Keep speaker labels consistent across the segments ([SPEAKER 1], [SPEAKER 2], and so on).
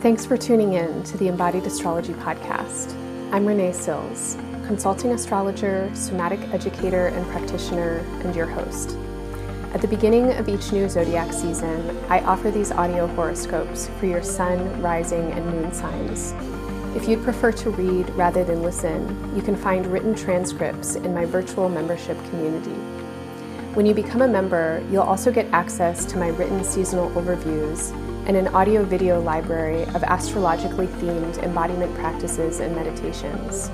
[SPEAKER 1] Thanks for tuning in to the Embodied Astrology Podcast. I'm Renee Sills, consulting astrologer, somatic educator, and practitioner, and your host. At the beginning of each new zodiac season, I offer these audio horoscopes for your sun, rising, and moon signs. If you'd prefer to read rather than listen, you can find written transcripts in my virtual membership community. When you become a member, you'll also get access to my written seasonal overviews and an audio video library of astrologically themed embodiment practices and meditations.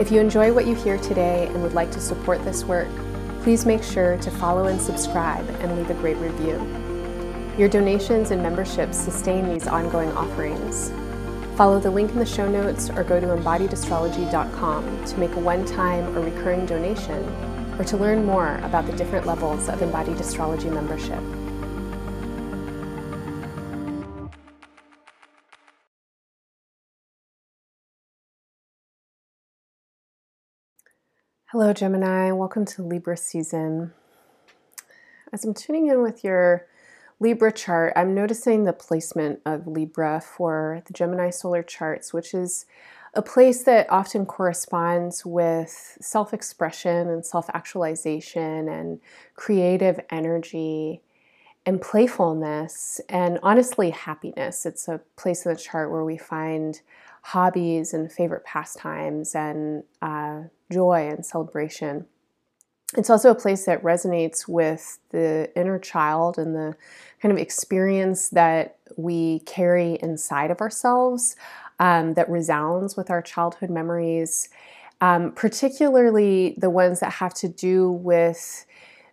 [SPEAKER 1] If you enjoy what you hear today and would like to support this work, please make sure to follow and subscribe and leave a great review. Your donations and memberships sustain these ongoing offerings. Follow the link in the show notes or go to embodiedastrology.com to make a one time or recurring donation or to learn more about the different levels of embodied astrology membership. Hello, Gemini. Welcome to Libra season. As I'm tuning in with your Libra chart, I'm noticing the placement of Libra for the Gemini solar charts, which is a place that often corresponds with self expression and self actualization and creative energy and playfulness and honestly happiness. It's a place in the chart where we find hobbies and favorite pastimes and uh, joy and celebration. It's also a place that resonates with the inner child and the kind of experience that we carry inside of ourselves um, that resounds with our childhood memories, um, particularly the ones that have to do with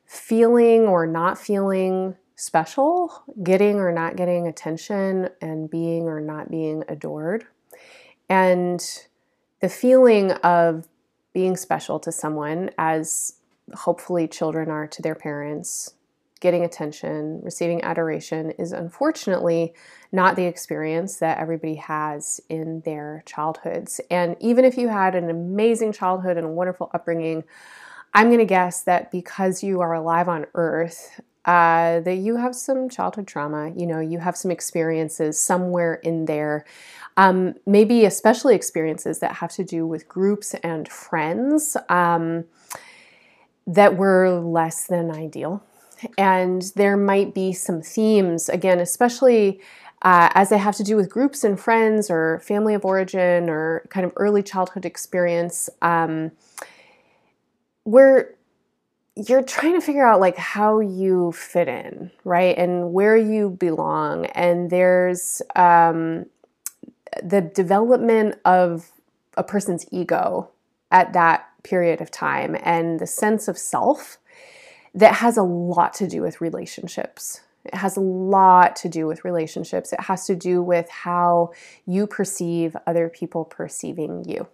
[SPEAKER 1] feeling or not feeling special, getting or not getting attention, and being or not being adored. And the feeling of being special to someone, as hopefully children are to their parents, getting attention, receiving adoration, is unfortunately not the experience that everybody has in their childhoods. And even if you had an amazing childhood and a wonderful upbringing, I'm going to guess that because you are alive on earth, uh, that you have some childhood trauma. You know, you have some experiences somewhere in there um, maybe especially experiences that have to do with groups and friends um, that were less than ideal. And there might be some themes, again, especially uh, as they have to do with groups and friends or family of origin or kind of early childhood experience, um, where you're trying to figure out like how you fit in, right? And where you belong. And there's, um, the development of a person's ego at that period of time and the sense of self that has a lot to do with relationships. It has a lot to do with relationships. It has to do with how you perceive other people perceiving you.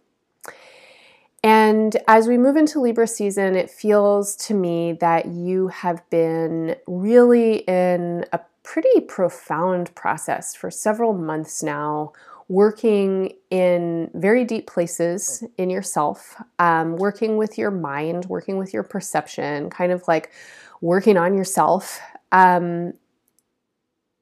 [SPEAKER 1] And as we move into Libra season, it feels to me that you have been really in a pretty profound process for several months now working in very deep places in yourself, um, working with your mind, working with your perception, kind of like working on yourself. Um,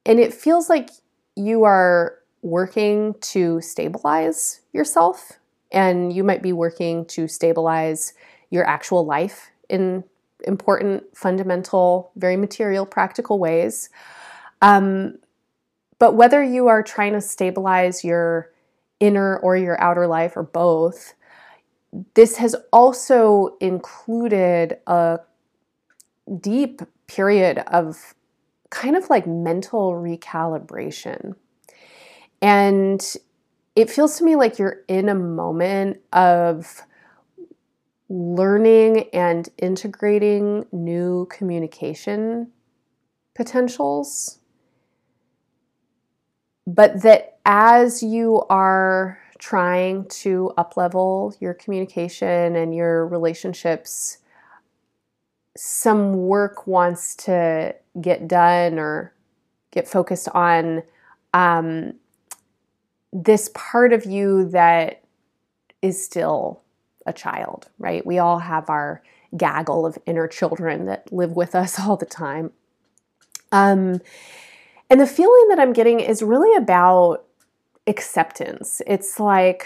[SPEAKER 1] and it feels like you are working to stabilize yourself, and you might be working to stabilize your actual life in important, fundamental, very material, practical ways. Um, but whether you are trying to stabilize your inner or your outer life or both, this has also included a deep period of kind of like mental recalibration. And it feels to me like you're in a moment of learning and integrating new communication potentials. But that as you are trying to uplevel your communication and your relationships some work wants to get done or get focused on um, this part of you that is still a child, right? We all have our gaggle of inner children that live with us all the time. Um, and the feeling that I'm getting is really about acceptance. It's like,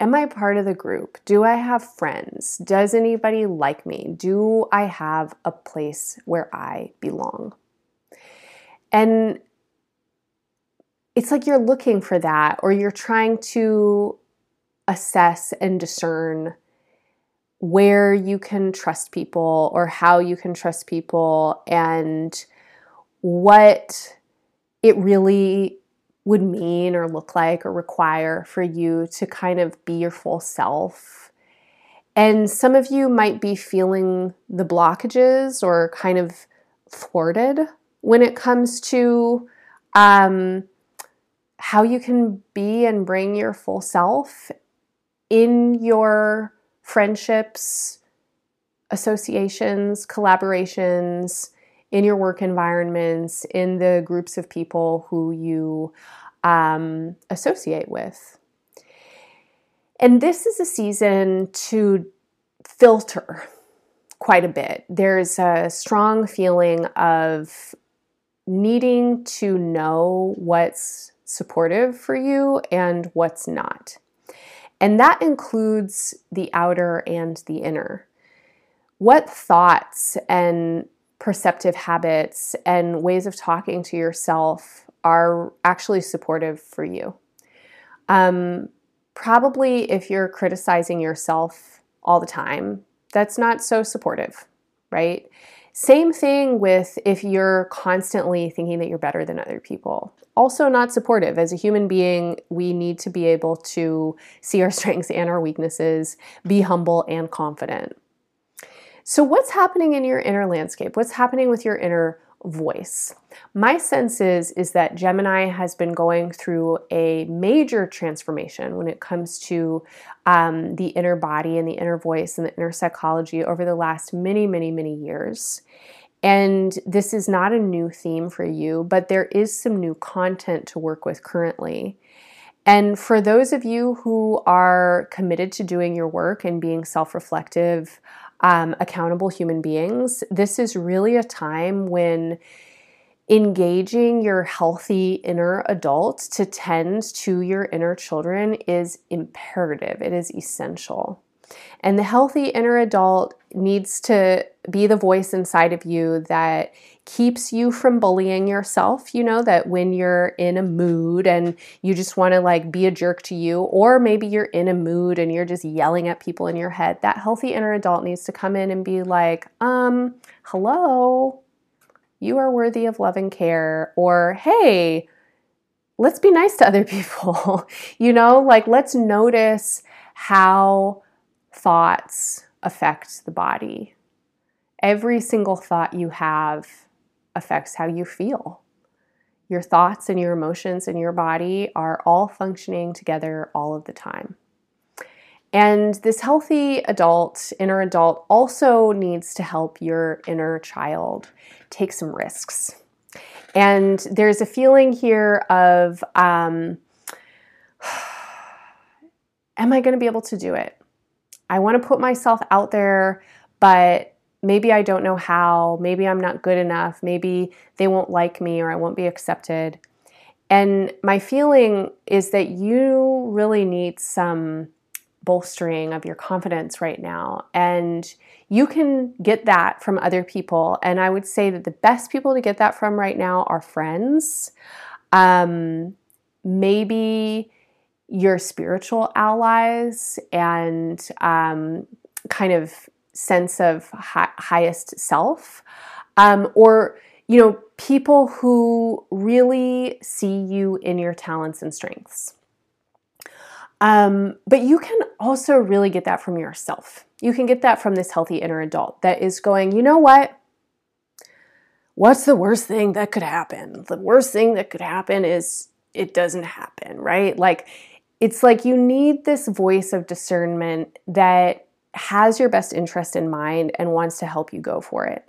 [SPEAKER 1] am I part of the group? Do I have friends? Does anybody like me? Do I have a place where I belong? And it's like you're looking for that, or you're trying to assess and discern where you can trust people or how you can trust people and what it really would mean or look like or require for you to kind of be your full self. And some of you might be feeling the blockages or kind of thwarted when it comes to um, how you can be and bring your full self in your friendships, associations, collaborations, in your work environments, in the groups of people who you um, associate with. And this is a season to filter quite a bit. There's a strong feeling of needing to know what's supportive for you and what's not. And that includes the outer and the inner. What thoughts and perceptive habits and ways of talking to yourself are actually supportive for you? Um, probably if you're criticizing yourself all the time, that's not so supportive, right? Same thing with if you're constantly thinking that you're better than other people. Also, not supportive. As a human being, we need to be able to see our strengths and our weaknesses, be humble and confident. So, what's happening in your inner landscape? What's happening with your inner voice? My sense is, is that Gemini has been going through a major transformation when it comes to um, the inner body and the inner voice and the inner psychology over the last many, many, many years. And this is not a new theme for you, but there is some new content to work with currently. And for those of you who are committed to doing your work and being self reflective, um, accountable human beings, this is really a time when engaging your healthy inner adult to tend to your inner children is imperative, it is essential. And the healthy inner adult needs to be the voice inside of you that keeps you from bullying yourself. You know, that when you're in a mood and you just want to like be a jerk to you, or maybe you're in a mood and you're just yelling at people in your head, that healthy inner adult needs to come in and be like, um, hello, you are worthy of love and care, or hey, let's be nice to other people. you know, like let's notice how thoughts affect the body. Every single thought you have affects how you feel. Your thoughts and your emotions and your body are all functioning together all of the time. And this healthy adult, inner adult, also needs to help your inner child take some risks. And there's a feeling here of, um, am I going to be able to do it? I want to put myself out there, but maybe I don't know how. Maybe I'm not good enough. Maybe they won't like me or I won't be accepted. And my feeling is that you really need some bolstering of your confidence right now. And you can get that from other people. And I would say that the best people to get that from right now are friends. Um, maybe your spiritual allies and um, kind of sense of hi- highest self. Um, or you know, people who really see you in your talents and strengths. Um, but you can also really get that from yourself. You can get that from this healthy inner adult that is going, you know what? What's the worst thing that could happen? The worst thing that could happen is it doesn't happen, right? Like, it's like you need this voice of discernment that has your best interest in mind and wants to help you go for it.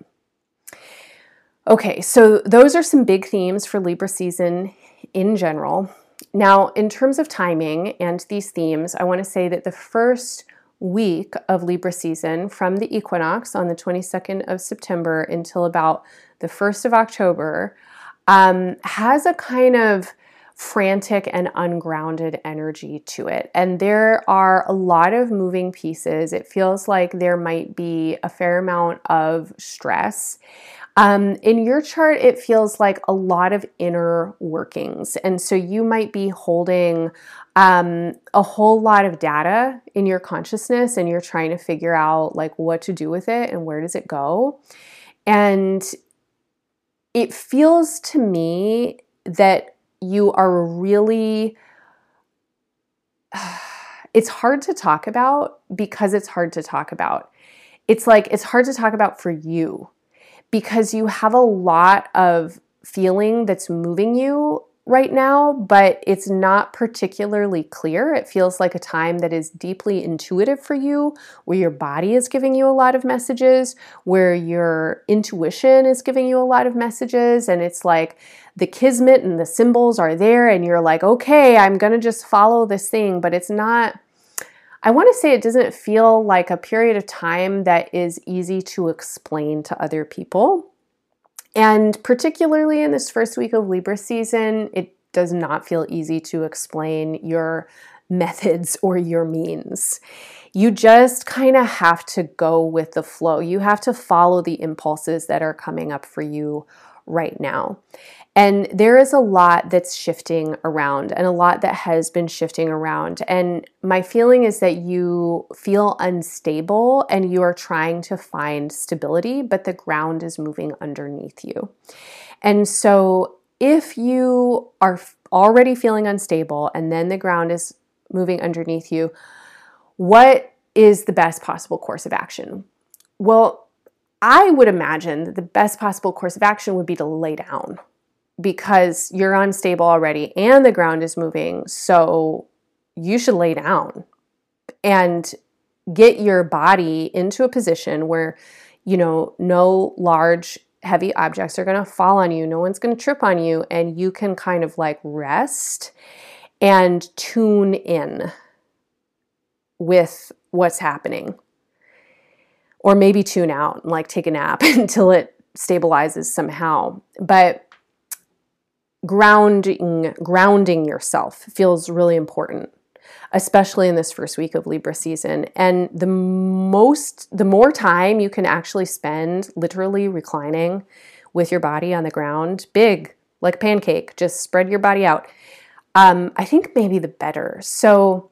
[SPEAKER 1] Okay, so those are some big themes for Libra season in general. Now, in terms of timing and these themes, I want to say that the first week of Libra season from the equinox on the 22nd of September until about the 1st of October um, has a kind of frantic and ungrounded energy to it. And there are a lot of moving pieces. It feels like there might be a fair amount of stress. Um, in your chart, it feels like a lot of inner workings. And so you might be holding um, a whole lot of data in your consciousness and you're trying to figure out like what to do with it and where does it go. And it feels to me that you are really it's hard to talk about because it's hard to talk about. It's like it's hard to talk about for you because you have a lot of feeling that's moving you right now, but it's not particularly clear. It feels like a time that is deeply intuitive for you, where your body is giving you a lot of messages, where your intuition is giving you a lot of messages. And it's like the kismet and the symbols are there, and you're like, okay, I'm to just follow this thing, but it's not. I want to say it doesn't feel like a period of time that is easy to explain to other people. And particularly in this first week of Libra season, it does not feel easy to explain your methods or your means. You just kind of have to go with the flow. You have to follow the impulses that are coming up for you right now. And there is a lot that's shifting around and a lot that has been shifting around. And my feeling is that you feel unstable and you are trying to find stability, but the ground is moving underneath you. And so if you are already feeling unstable and then the ground is moving underneath you, what is the best possible course of action? Well, I would imagine that the best possible course of action would be to lay down because you're unstable already and the ground is moving. So you should lay down and get your body into a position where, you know, no large, heavy objects are going to fall on you. No one's going to trip on you. And you can kind of like rest and tune in with what's happening. Or maybe tune out and like take a nap until it stabilizes somehow. But grounding grounding yourself feels really important especially in this first week of libra season and the most the more time you can actually spend literally reclining with your body on the ground big like pancake just spread your body out um, i think maybe the better so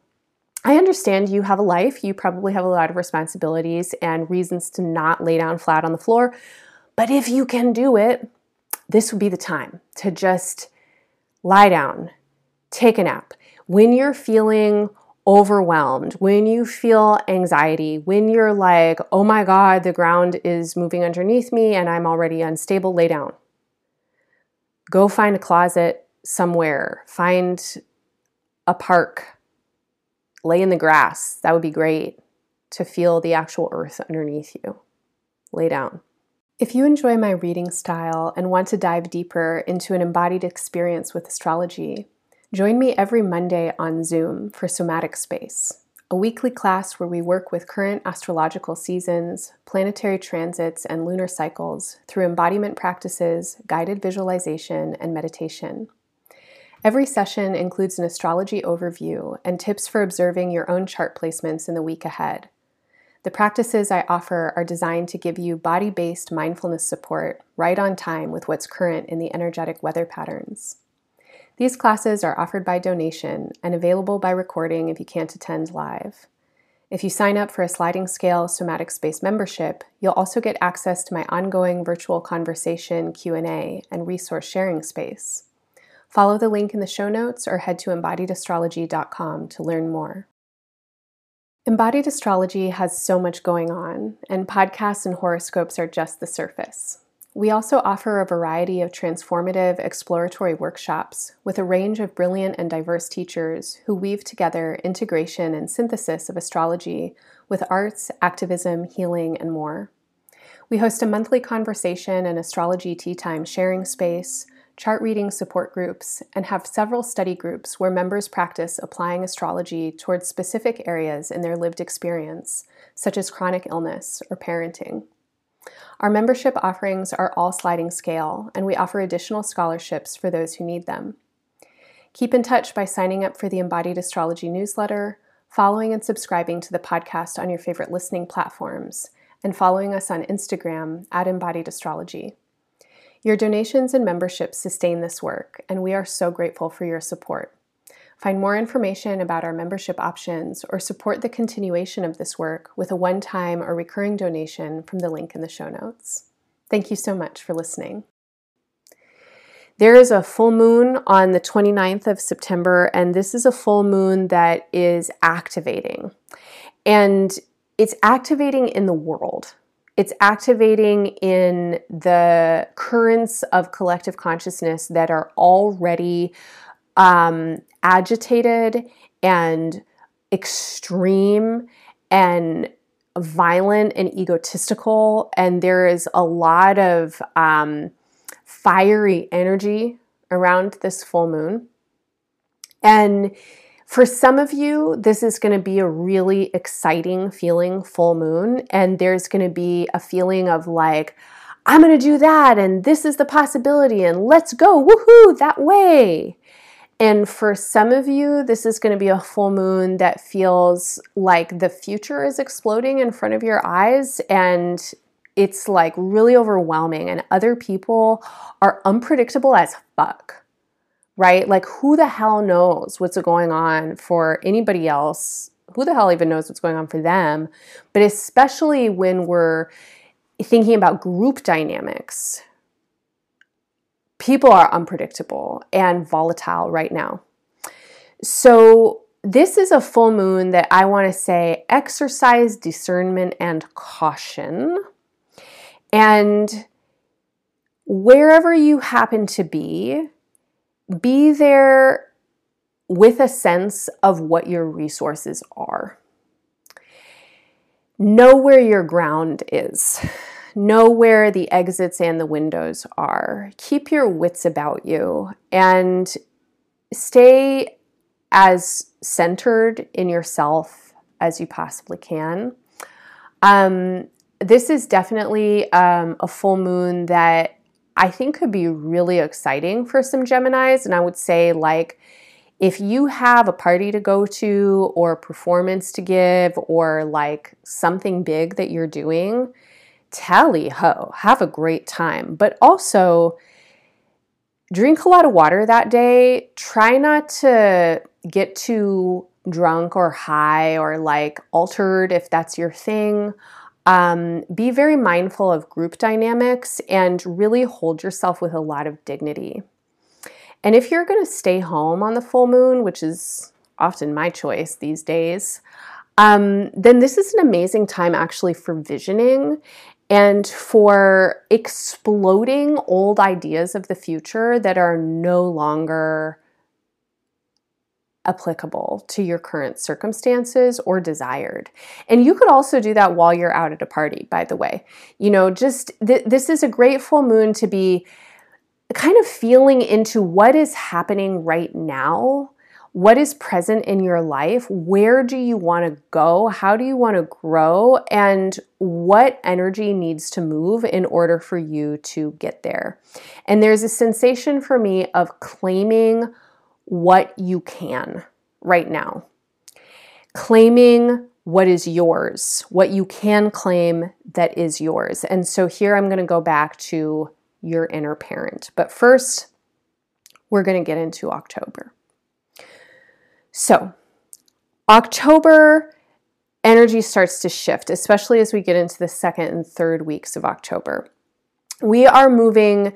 [SPEAKER 1] I understand you have a life, you probably have a lot of responsibilities and reasons to not lay down flat on the floor. But if you can do it, this would be the time to just lie down, take a nap. When you're feeling overwhelmed, when you feel anxiety, when you're like, oh my God, the ground is moving underneath me and I'm already unstable, lay down. Go find a closet somewhere, find a park, lay in the grass. That would be great to feel the actual earth underneath you. Lay down. If you enjoy my reading style and want to dive deeper into an embodied experience with astrology, join me every Monday on Zoom for Somatic Space, a weekly class where we work with current astrological seasons, planetary transits, and lunar cycles through embodiment practices, guided visualization, and meditation. Every session includes an astrology overview and tips for observing your own chart placements in the week ahead. The practices I offer are designed to give you body based mindfulness support right on time with what's current in the energetic weather patterns. These classes are offered by donation and available by recording if you can't attend live. If you sign up for a sliding scale somatic space membership, you'll also get access to my ongoing virtual conversation Q&A and resource sharing space. Follow the link in the show notes or head to embodiedastrology.com to learn more. Embodied astrology has so much going on, and podcasts and horoscopes are just the surface. We also offer a variety of transformative exploratory workshops with a range of brilliant and diverse teachers who weave together integration and synthesis of astrology with arts, activism, healing, and more. We host a monthly conversation and astrology tea time sharing space, chart reading support groups, and have several study groups where members practice applying astrology towards specific areas in their lived experience, such as chronic illness or parenting. Our membership offerings are all sliding scale, and we offer additional scholarships for those who need them. Keep in touch by signing up for the Embodied Astrology newsletter, following and subscribing to the podcast on your favorite listening platforms, and following us on Instagram at Embodied Astrology. Your donations and memberships sustain this work, and we are so grateful for your support. Find more information about our membership options or support the continuation of this work with a one time or recurring donation from the link in the show notes. Thank you so much for listening. There is a full moon on the 29th of September, and this is a full moon that is activating. And it's activating in the world. It's activating in the currents of collective consciousness that are already um, agitated and extreme and violent and egotistical. And there is a lot of um, fiery energy around this full moon. And for some of you, this is going to be a really exciting feeling full moon. And there's going to be a feeling of like, I'm going to do that. And this is the possibility. And let's go, woohoo, that way. And for some of you, this is going to be a full moon that feels like the future is exploding in front of your eyes and it's like really overwhelming. And other people are unpredictable as fuck, right? Like, who the hell knows what's going on for anybody else? Who the hell even knows what's going on for them? But especially when we're thinking about group dynamics, people are unpredictable and volatile right now. So, this is a full moon that I want to say exercise discernment and caution. And wherever you happen to be, be there with a sense of what your resources are. Know where your ground is. Know where the exits and the windows are. Keep your wits about you and stay as centered in yourself as you possibly can. Um, this is definitely um, a full moon that I think could be really exciting for some Geminis. And I would say, like, if you have a party to go to or a performance to give or like something big that you're doing, tally ho, have a great time. But also, drink a lot of water that day. Try not to get too drunk or high or like altered if that's your thing. Um, be very mindful of group dynamics and really hold yourself with a lot of dignity. And if you're going to stay home on the full moon, which is often my choice these days, um, then this is an amazing time actually for visioning and for exploding old ideas of the future that are no longer applicable to your current circumstances or desired. And you could also do that while you're out at a party, by the way. You know, just th- this is a great full moon to be kind of feeling into what is happening right now what is present in your life? Where do you want to go? How do you want to grow? And what energy needs to move in order for you to get there? And there's a sensation for me of claiming what you can right now, claiming what is yours, what you can claim that is yours. And so here I'm going to go back to your inner parent. But first, we're going to get into October. So, October energy starts to shift, especially as we get into the second and third weeks of October. We are moving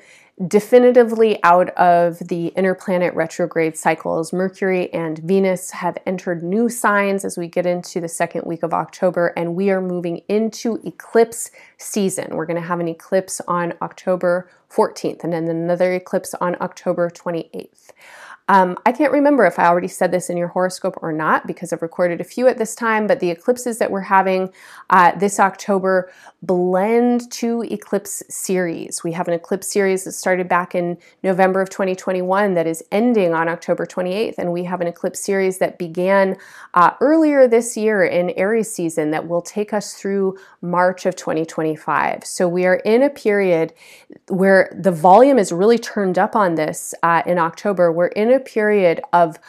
[SPEAKER 1] definitively out of the inner planet retrograde cycles. Mercury and Venus have entered new signs as we get into the second week of October, and we are moving into eclipse season. We're going to have an eclipse on October 14th and then another eclipse on October 28th. Um, I can't remember if I already said this in your horoscope or not because I've recorded a few at this time, but the eclipses that we're having uh, this October blend two eclipse series. We have an eclipse series that started back in November of 2021 that is ending on October 28th, and we have an eclipse series that began uh, earlier this year in Aries season that will take us through March of 2025. So we are in a period where the volume is really turned up on this uh, in October. We're in a period of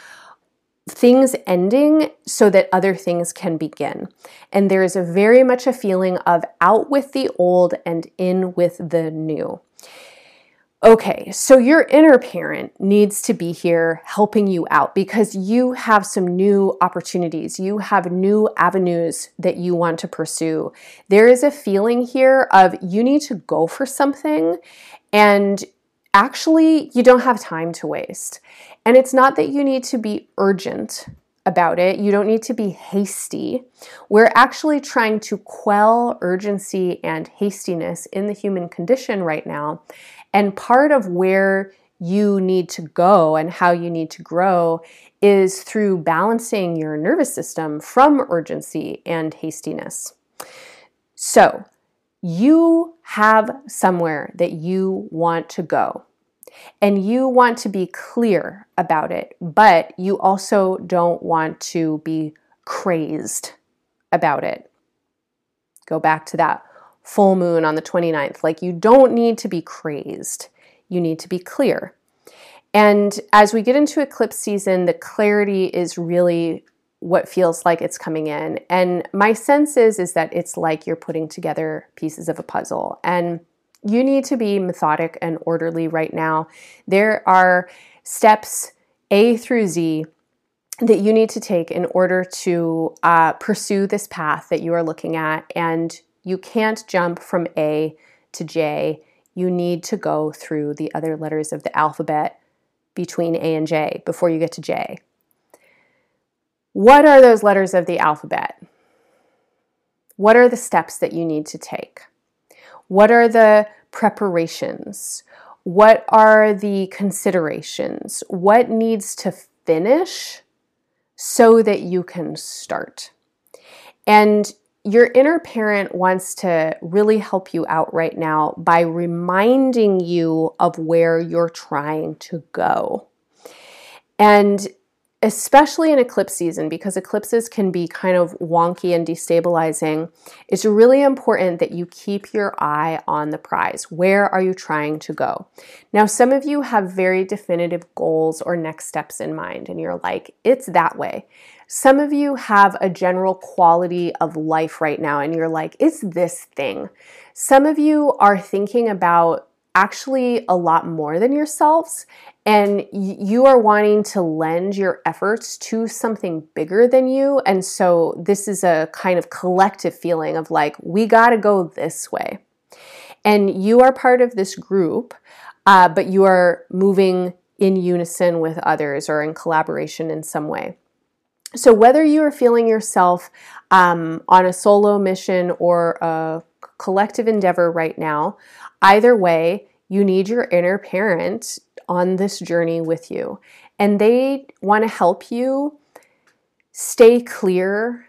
[SPEAKER 1] things ending so that other things can begin. And there is a very much a feeling of out with the old and in with the new. Okay, so your inner parent needs to be here helping you out because you have some new opportunities. You have new avenues that you want to pursue. There is a feeling here of you need to go for something and actually you don't have time to waste. And it's not that you need to be urgent about it. You don't need to be hasty. We're actually trying to quell urgency and hastiness in the human condition right now. And part of where you need to go and how you need to grow is through balancing your nervous system from urgency and hastiness. So, you have somewhere that you want to go and you want to be clear about it, but you also don't want to be crazed about it. Go back to that full moon on the 29th. Like, you don't need to be crazed, you need to be clear. And as we get into eclipse season, the clarity is really what feels like it's coming in. And my sense is is that it's like you're putting together pieces of a puzzle. And you need to be methodic and orderly right now. There are steps A through Z that you need to take in order to uh, pursue this path that you are looking at. And you can't jump from A to J. You need to go through the other letters of the alphabet between A and J before you get to J. What are those letters of the alphabet? What are the steps that you need to take? What are the preparations? What are the considerations? What needs to finish so that you can start? And your inner parent wants to really help you out right now by reminding you of where you're trying to go. And especially in eclipse season, because eclipses can be kind of wonky and destabilizing, it's really important that you keep your eye on the prize. Where are you trying to go? Now, some of you have very definitive goals or next steps in mind, and you're like, it's that way. Some of you have a general quality of life right now, and you're like, it's this thing. Some of you are thinking about actually a lot more than yourselves and you are wanting to lend your efforts to something bigger than you. And so this is a kind of collective feeling of like, we got to go this way. And you are part of this group, uh, but you are moving in unison with others or in collaboration in some way. So, whether you are feeling yourself um, on a solo mission or a collective endeavor right now, either way, you need your inner parent on this journey with you. And they want to help you stay clear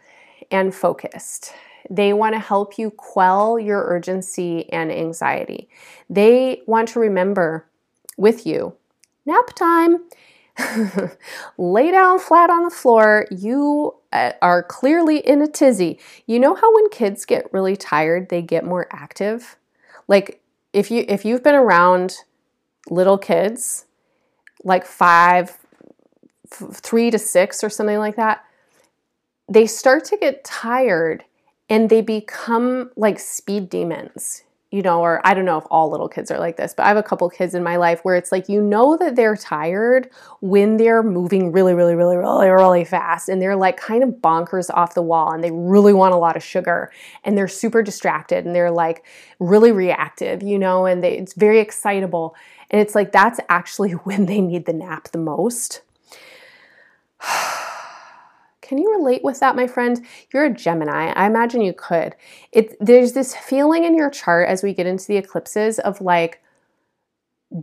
[SPEAKER 1] and focused. They want to help you quell your urgency and anxiety. They want to remember with you nap time. Lay down flat on the floor. You uh, are clearly in a tizzy. You know how when kids get really tired, they get more active? Like if you if you've been around little kids, like five, f- three to six or something like that, they start to get tired and they become like speed demons you know, or I don't know if all little kids are like this, but I have a couple kids in my life where it's like you know that they're tired when they're moving really, really, really, really, really fast and they're like kind of bonkers off the wall and they really want a lot of sugar and they're super distracted and they're like really reactive, you know, and they, it's very excitable. And it's like that's actually when they need the nap the most. Can you relate with that, my friend? You're a Gemini. I imagine you could. It there's this feeling in your chart as we get into the eclipses of like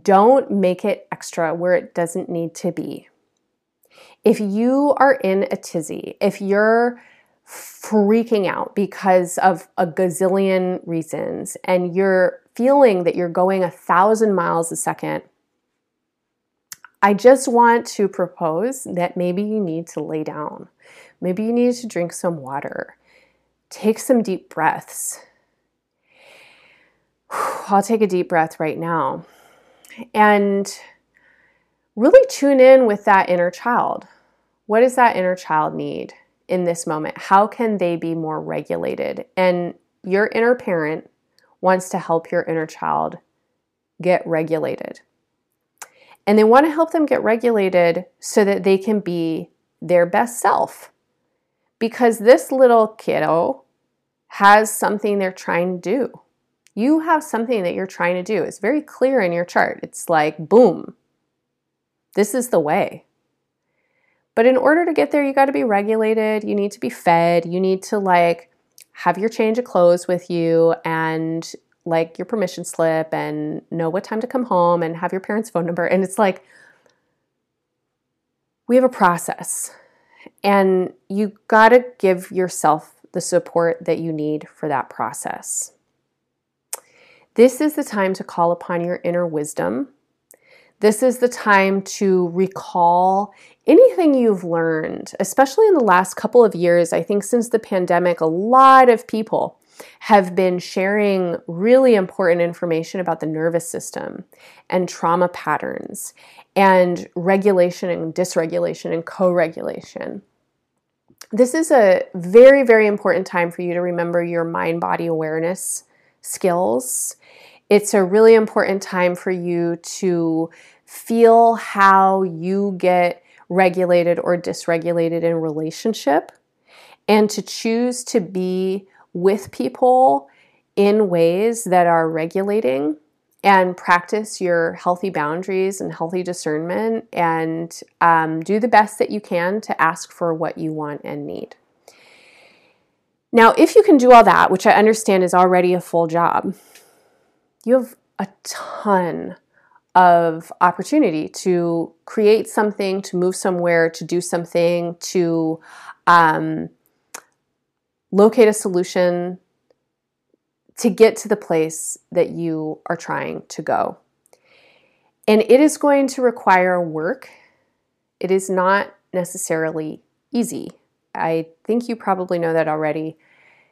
[SPEAKER 1] don't make it extra where it doesn't need to be. If you are in a tizzy, if you're freaking out because of a gazillion reasons and you're feeling that you're going a thousand miles a second, I just want to propose that maybe you need to lay down. Maybe you need to drink some water. Take some deep breaths. I'll take a deep breath right now and really tune in with that inner child. What does that inner child need in this moment? How can they be more regulated? And your inner parent wants to help your inner child get regulated. And they want to help them get regulated so that they can be their best self. Because this little kiddo has something they're trying to do. You have something that you're trying to do. It's very clear in your chart. It's like, boom, this is the way. But in order to get there, you got to be regulated. You need to be fed. You need to like have your change of clothes with you and like your permission slip and know what time to come home and have your parents' phone number. And it's like, we have a process. And you got to give yourself the support that you need for that process. This is the time to call upon your inner wisdom. This is the time to recall anything you've learned, especially in the last couple of years. I think since the pandemic, a lot of people have been sharing really important information about the nervous system and trauma patterns and regulation and dysregulation and co regulation. This is a very, very important time for you to remember your mind body awareness skills. It's a really important time for you to feel how you get regulated or dysregulated in relationship and to choose to be with people in ways that are regulating and practice your healthy boundaries and healthy discernment and um, do the best that you can to ask for what you want and need. Now, if you can do all that, which I understand is already a full job, you have a ton of opportunity to create something, to move somewhere, to do something, to um, locate a solution to get to the place that you are trying to go. And it is going to require work. It is not necessarily easy. I think you probably know that already.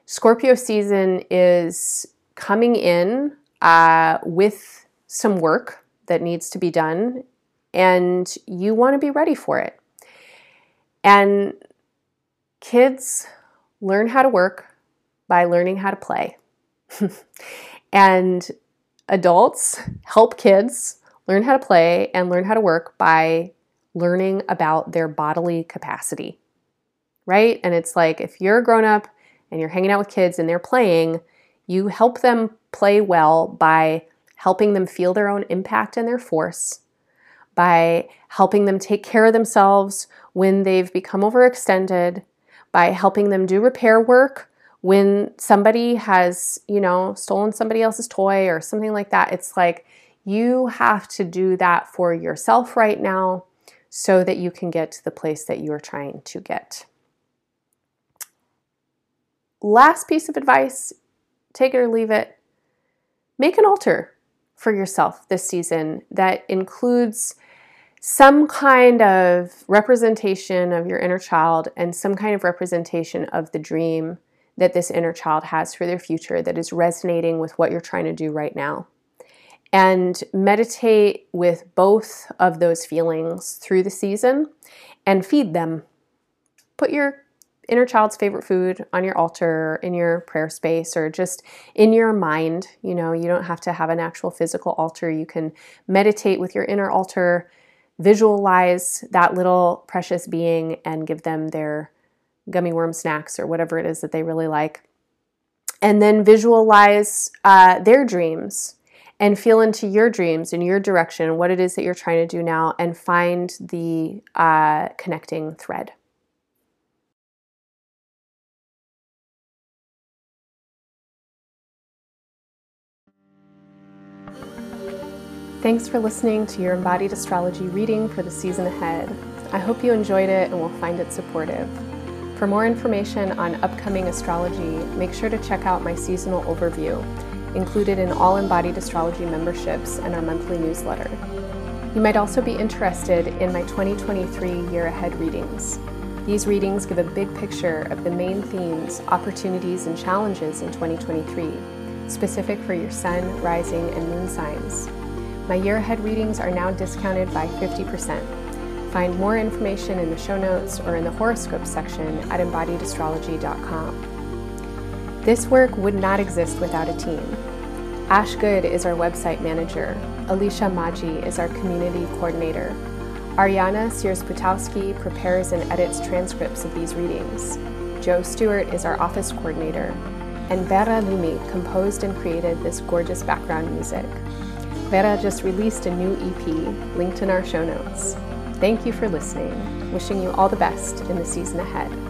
[SPEAKER 1] Scorpio season is coming in uh, with some work that needs to be done, and you want to be ready for it. And kids learn how to work by learning how to play. and adults help kids learn how to play and learn how to work by learning about their bodily capacity. Right? And it's like if you're a grown up and you're hanging out with kids and they're playing, you help them play well by helping them feel their own impact and their force, by helping them take care of themselves when they've become overextended, by helping them do repair work when somebody has, you know, stolen somebody else's toy or something like that. It's like you have to do that for yourself right now so that you can get to the place that you are trying to get. Last piece of advice take it or leave it. Make an altar for yourself this season that includes some kind of representation of your inner child and some kind of representation of the dream that this inner child has for their future that is resonating with what you're trying to do right now. And meditate with both of those feelings through the season and feed them. Put your inner child's favorite food on your altar, in your prayer space, or just in your mind. You know, you don't have to have an actual physical altar. You can meditate with your inner altar visualize that little precious being and give them their gummy worm snacks or whatever it is that they really like. And then visualize uh, their dreams and feel into your dreams and your direction, what it is that you're trying to do now, and find the uh, connecting thread. Thanks for listening to your embodied astrology reading for the season ahead. I hope you enjoyed it and will find it supportive. For more information on upcoming astrology, make sure to check out my seasonal overview, included in all embodied astrology memberships and our monthly newsletter. You might also be interested in my 2023 year ahead readings. These readings give a big picture of the main themes, opportunities, and challenges in 2023 specific for your sun, rising, and moon signs. My year ahead readings are now discounted by 50%. Find more information in the show notes or in the horoscope section at embodiedastrology.com. This work would not exist without a team. Ash Good is our website manager. Alisha Mawji is our community coordinator. Ariana Sierzputowski prepares and edits transcripts of these readings. Jo Stewart is our office coordinator. And Veera Lummi composed and created this gorgeous background music. Vera just released a new EP, linked in our show notes. Thank you for listening. Wishing you all the best in the season ahead.